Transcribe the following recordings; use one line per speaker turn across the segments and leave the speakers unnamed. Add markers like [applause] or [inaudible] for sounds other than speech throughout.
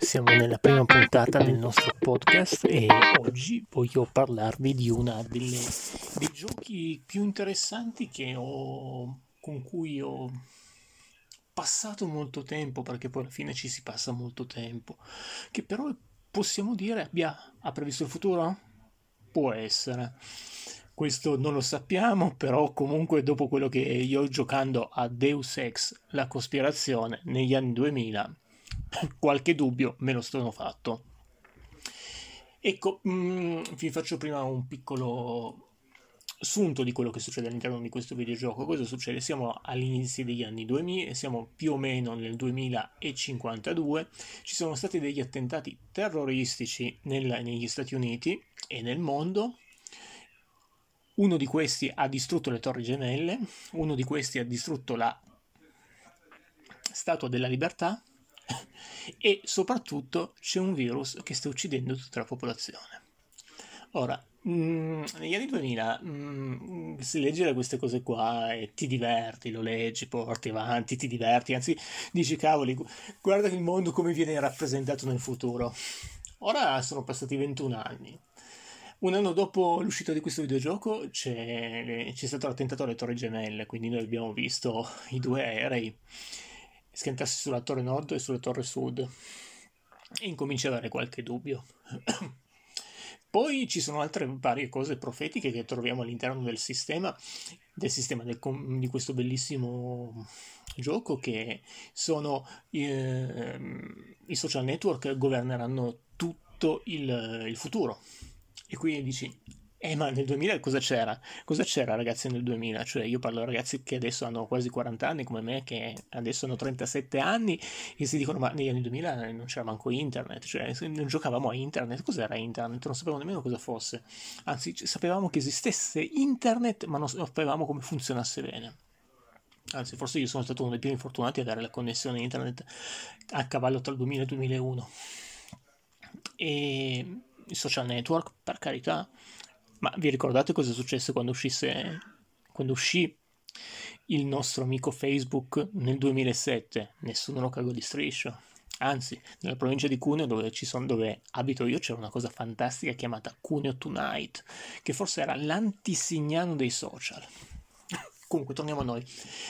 siamo nella prima puntata del nostro podcast e oggi voglio parlarvi di uno dei giochi più interessanti ho, con cui ho passato molto tempo, perché poi alla fine ci si passa molto tempo, che però possiamo dire abbia ha previsto il futuro? Può essere. Questo non lo sappiamo, però comunque dopo quello che io giocando a Deus Ex, la cospirazione, negli anni 2000, [coughs] qualche dubbio me lo sono fatto. Ecco, mm, vi faccio prima un piccolo sunto di quello che succede all'interno di questo videogioco. Cosa succede? Siamo all'inizio degli anni 2000, siamo più o meno nel 2052, ci sono stati degli attentati terroristici nel, negli Stati Uniti e nel mondo. Uno di questi ha distrutto le torri gemelle, uno di questi ha distrutto la Statua della Libertà e soprattutto c'è un virus che sta uccidendo tutta la popolazione. Ora, Mm, negli anni 2000 mm, si leggere queste cose qua e ti diverti, lo leggi, porti avanti, ti diverti, anzi dici cavoli, guarda il mondo come viene rappresentato nel futuro. Ora sono passati 21 anni. Un anno dopo l'uscita di questo videogioco c'è, c'è stato l'attentato alle Torri Gemelle, quindi noi abbiamo visto i due aerei schiantarsi sulla torre nord e sulla torre sud e incominci ad avere qualche dubbio. [clears throat] Poi ci sono altre varie cose profetiche che troviamo all'interno del sistema, del sistema del, di questo bellissimo gioco che sono eh, i social network governeranno tutto il, il futuro. E qui dici, eh, ma nel 2000 cosa c'era? Cosa c'era ragazzi nel 2000? Cioè io parlo di ragazzi che adesso hanno quasi 40 anni come me, che adesso hanno 37 anni e si dicono ma negli anni 2000 non c'era manco internet, cioè non giocavamo a internet, cos'era internet? Non sapevamo nemmeno cosa fosse, anzi sapevamo che esistesse internet ma non sapevamo come funzionasse bene. Anzi, forse io sono stato uno dei più infortunati a dare la connessione internet a cavallo tra il 2000 e il 2001. E i social network, per carità, ma vi ricordate cosa successe quando uscisse quando uscì il nostro amico Facebook nel 2007? Nessuno lo cagò di striscio. Anzi, nella provincia di Cuneo, dove, sono, dove, abito io, c'era una cosa fantastica chiamata Cuneo Tonight, che forse era l'antisignano dei social. Comunque, torniamo a noi.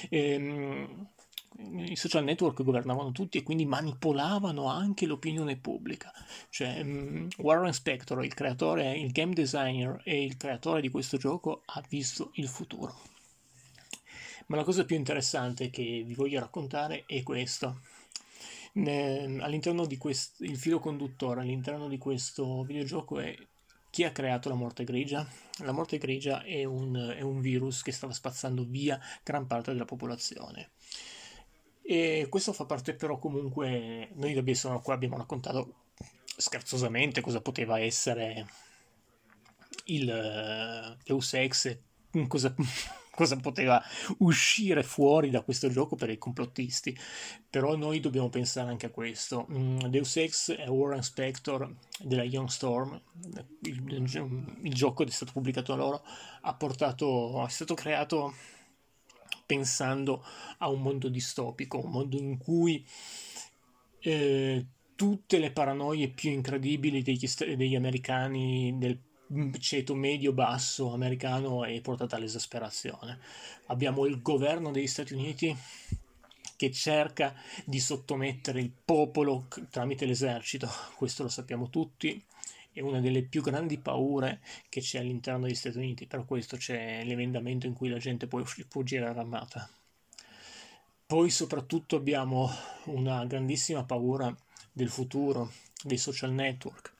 Ehm, i social network governavano tutti e quindi manipolavano anche l'opinione pubblica. Cioè, um, Warren Spector, il creatore, il game designer e il creatore di questo gioco, ha visto il futuro. Ma la cosa più interessante che vi voglio raccontare è questo. All'interno di questo, il filo conduttore all'interno di questo videogioco è chi ha creato la morte grigia? La morte grigia è un, è un virus che stava spazzando via gran parte della popolazione e questo fa parte però comunque, noi adesso qua abbiamo raccontato scherzosamente cosa poteva essere il uh, Deus cosa, [laughs] cosa poteva uscire fuori da questo gioco per i complottisti, però noi dobbiamo pensare anche a questo. Mm, Deus Ex è Warren Spector della Young Storm, il, il, il gioco è stato pubblicato da loro, ha portato, è stato creato pensando a un mondo distopico, un mondo in cui eh, tutte le paranoie più incredibili degli, degli americani del ceto medio-basso americano è portata all'esasperazione. Abbiamo il governo degli Stati Uniti che cerca di sottomettere il popolo tramite l'esercito, questo lo sappiamo tutti, è una delle più grandi paure che c'è all'interno degli Stati Uniti, per questo c'è l'emendamento in cui la gente può fuggire armata. Poi soprattutto abbiamo una grandissima paura del futuro, dei social network.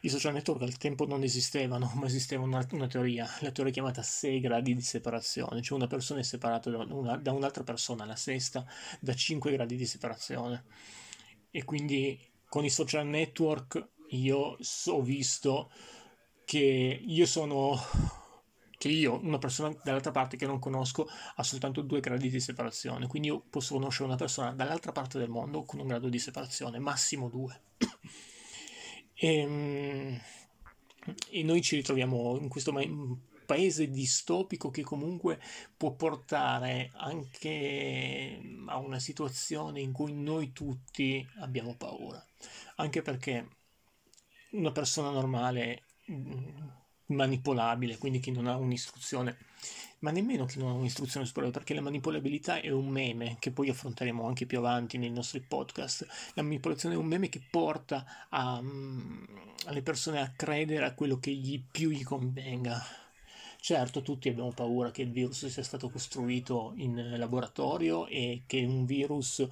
I social network al tempo non esistevano, ma esisteva una, una teoria, la teoria chiamata 6 gradi di separazione, cioè una persona è separata da, una, da un'altra persona, la sesta, da 5 gradi di separazione. E quindi con i social network io ho visto che io sono che io, una persona dall'altra parte che non conosco, ha soltanto due gradi di separazione, quindi io posso conoscere una persona dall'altra parte del mondo con un grado di separazione, massimo due. e, [clears throat] ehm, e noi ci ritroviamo in questo paese distopico che comunque può portare anche a una situazione in cui noi tutti abbiamo paura. Anche perché una persona normale, mm, manipolabile, quindi chi non ha un'istruzione ma nemmeno che non ha un'istruzione superiore, perché la manipolabilità è un meme che poi affronteremo anche più avanti nei nostri podcast. La manipolazione è un meme che porta a, um, alle persone a credere a quello che gli, più gli convenga. Certo, tutti abbiamo paura che il virus sia stato costruito in laboratorio e che un virus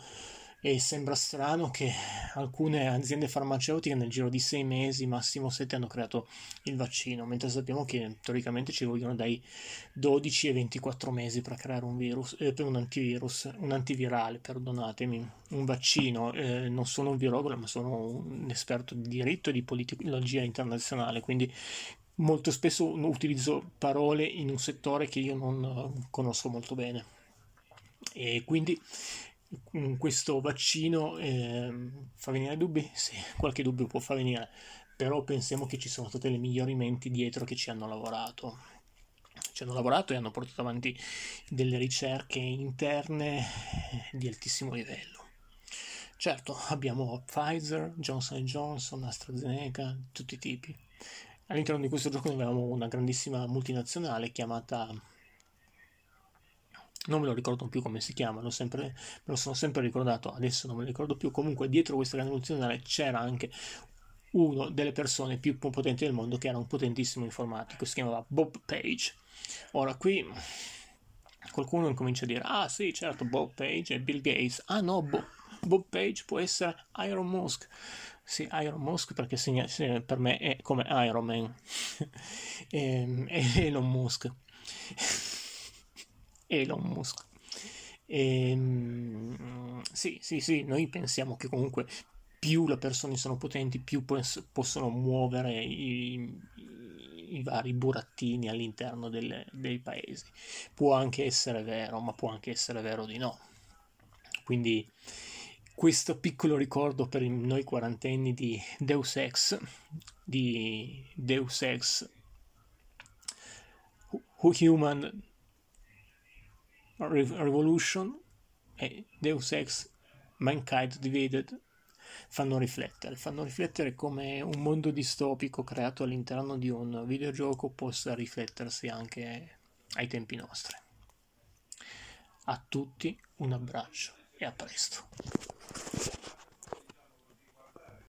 e sembra strano che alcune aziende farmaceutiche nel giro di sei mesi, massimo sette, hanno creato il vaccino, mentre sappiamo che teoricamente ci vogliono dai 12 ai 24 mesi per creare un virus, eh, per un antivirus, un antivirale, perdonatemi, un vaccino. Eh, non sono un virologo, ma sono un esperto di diritto e di politica internazionale, quindi molto spesso utilizzo parole in un settore che io non conosco molto bene. E quindi questo vaccino eh, fa venire dubbi? Sì, [laughs] qualche dubbio può far venire, però pensiamo che ci sono stati dei miglioramenti dietro che ci hanno lavorato. Ci hanno lavorato e hanno portato avanti delle ricerche interne di altissimo livello. Certo, abbiamo Pfizer, Johnson Johnson, AstraZeneca, tutti i tipi. All'interno di questo gioco noi avevamo una grandissima multinazionale chiamata non me lo ricordo più come si chiamano, sempre, me lo sono sempre ricordato, adesso non me lo ricordo più, comunque dietro questa grande multinazionale c'era anche uno delle persone più potenti del mondo che era un potentissimo informatico, si chiamava Bob Page. Ora qui qualcuno incomincia a dire, ah sì certo Bob Page e Bill Gates, ah no Bo- Bob Page può essere Iron Musk. Sì, Iron Musk perché segna, per me è come Iron Man [laughs] e, e Elon Musk. Elon Musk. E, ehm, sì, sì, sì, noi pensiamo che comunque più le persone sono potenti, più possono muovere i, i vari burattini all'interno delle, dei paesi. Può anche essere vero, ma può anche essere vero di no. Quindi questo piccolo ricordo per noi quarantenni di Deus Ex, di Deus Ex Human Revolution e Deus Ex Mankind Divided fanno riflettere, fanno riflettere come un mondo distopico creato all'interno di un videogioco possa riflettersi anche ai tempi nostri. A tutti un abbraccio e a presto.